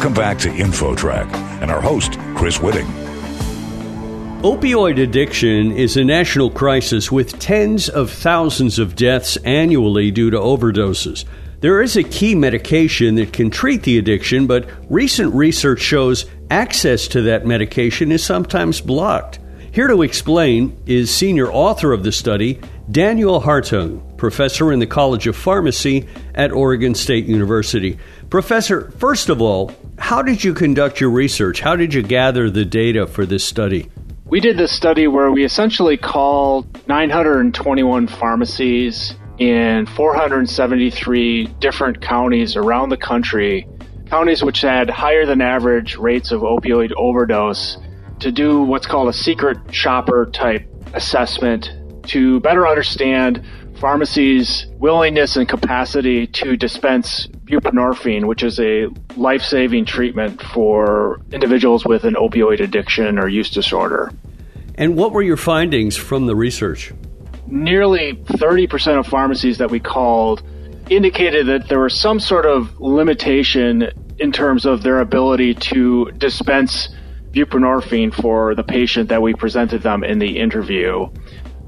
Welcome back to InfoTrack and our host, Chris Whitting. Opioid addiction is a national crisis with tens of thousands of deaths annually due to overdoses. There is a key medication that can treat the addiction, but recent research shows access to that medication is sometimes blocked. Here to explain is senior author of the study, Daniel Hartung, professor in the College of Pharmacy at Oregon State University. Professor, first of all, how did you conduct your research? How did you gather the data for this study? We did this study where we essentially called 921 pharmacies in 473 different counties around the country, counties which had higher than average rates of opioid overdose, to do what's called a secret shopper type assessment to better understand pharmacies' willingness and capacity to dispense buprenorphine, which is a life saving treatment for individuals with an opioid addiction or use disorder. And what were your findings from the research? nearly 30% of pharmacies that we called indicated that there was some sort of limitation in terms of their ability to dispense buprenorphine for the patient that we presented them in the interview.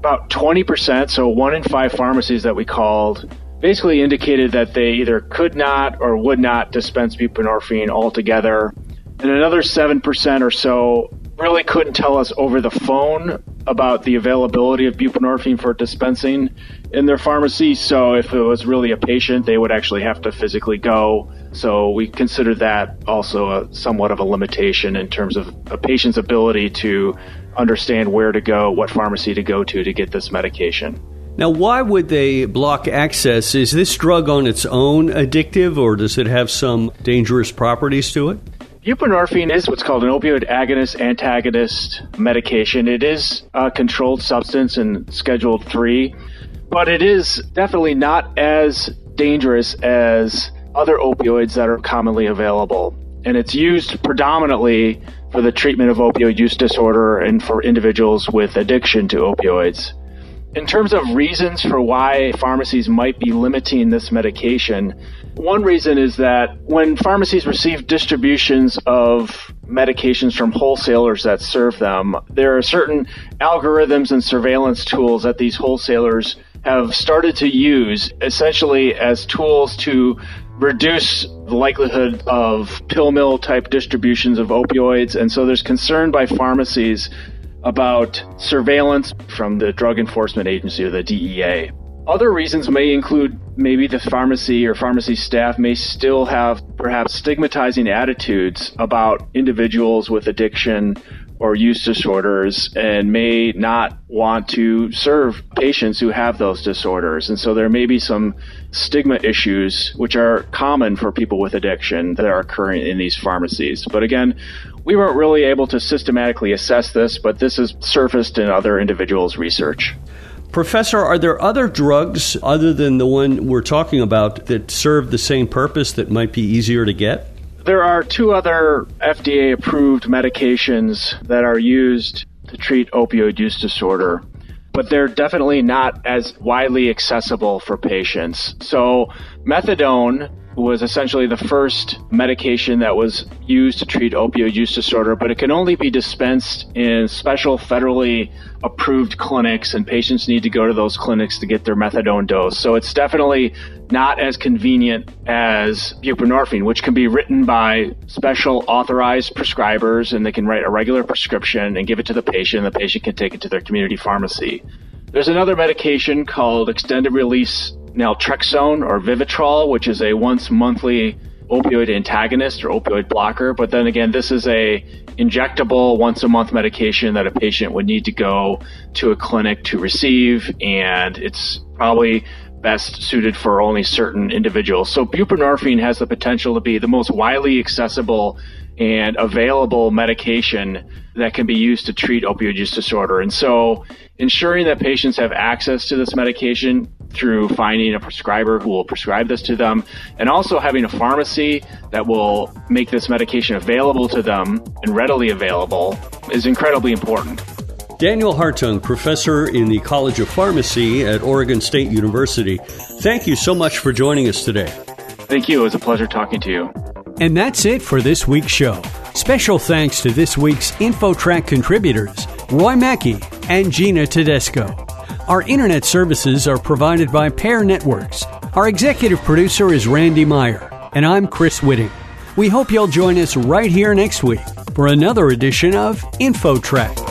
About 20%, so one in five pharmacies that we called, basically indicated that they either could not or would not dispense buprenorphine altogether. And another 7% or so really couldn't tell us over the phone about the availability of buprenorphine for dispensing in their pharmacy. So if it was really a patient, they would actually have to physically go. So we consider that also a, somewhat of a limitation in terms of a patient's ability to understand where to go, what pharmacy to go to to get this medication. Now, why would they block access? Is this drug on its own addictive, or does it have some dangerous properties to it? Buprenorphine is what's called an opioid agonist antagonist medication. It is a controlled substance in Schedule 3, but it is definitely not as dangerous as other opioids that are commonly available. And it's used predominantly for the treatment of opioid use disorder and for individuals with addiction to opioids. In terms of reasons for why pharmacies might be limiting this medication, one reason is that when pharmacies receive distributions of medications from wholesalers that serve them, there are certain algorithms and surveillance tools that these wholesalers have started to use essentially as tools to reduce the likelihood of pill mill type distributions of opioids. And so there's concern by pharmacies about surveillance from the Drug Enforcement Agency or the DEA. Other reasons may include maybe the pharmacy or pharmacy staff may still have perhaps stigmatizing attitudes about individuals with addiction or use disorders and may not want to serve patients who have those disorders. And so there may be some stigma issues which are common for people with addiction that are occurring in these pharmacies. But again, we weren't really able to systematically assess this, but this has surfaced in other individuals' research. Professor, are there other drugs other than the one we're talking about that serve the same purpose that might be easier to get? There are two other FDA approved medications that are used to treat opioid use disorder, but they're definitely not as widely accessible for patients. So, methadone was essentially the first medication that was used to treat opioid use disorder, but it can only be dispensed in special federally approved clinics, and patients need to go to those clinics to get their methadone dose. So it's definitely not as convenient as buprenorphine, which can be written by special authorized prescribers, and they can write a regular prescription and give it to the patient, and the patient can take it to their community pharmacy. There's another medication called extended release naltrexone or Vivitrol, which is a once monthly opioid antagonist or opioid blocker. But then again, this is a injectable once a month medication that a patient would need to go to a clinic to receive, and it's probably best suited for only certain individuals. So buprenorphine has the potential to be the most widely accessible and available medication that can be used to treat opioid use disorder. And so ensuring that patients have access to this medication through finding a prescriber who will prescribe this to them and also having a pharmacy that will make this medication available to them and readily available is incredibly important. Daniel Hartung, professor in the College of Pharmacy at Oregon State University. Thank you so much for joining us today. Thank you. It was a pleasure talking to you. And that's it for this week's show. Special thanks to this week's InfoTrack contributors, Roy Mackey and Gina Tedesco. Our internet services are provided by Pair Networks. Our executive producer is Randy Meyer, and I'm Chris Whitting. We hope you'll join us right here next week for another edition of InfoTrack.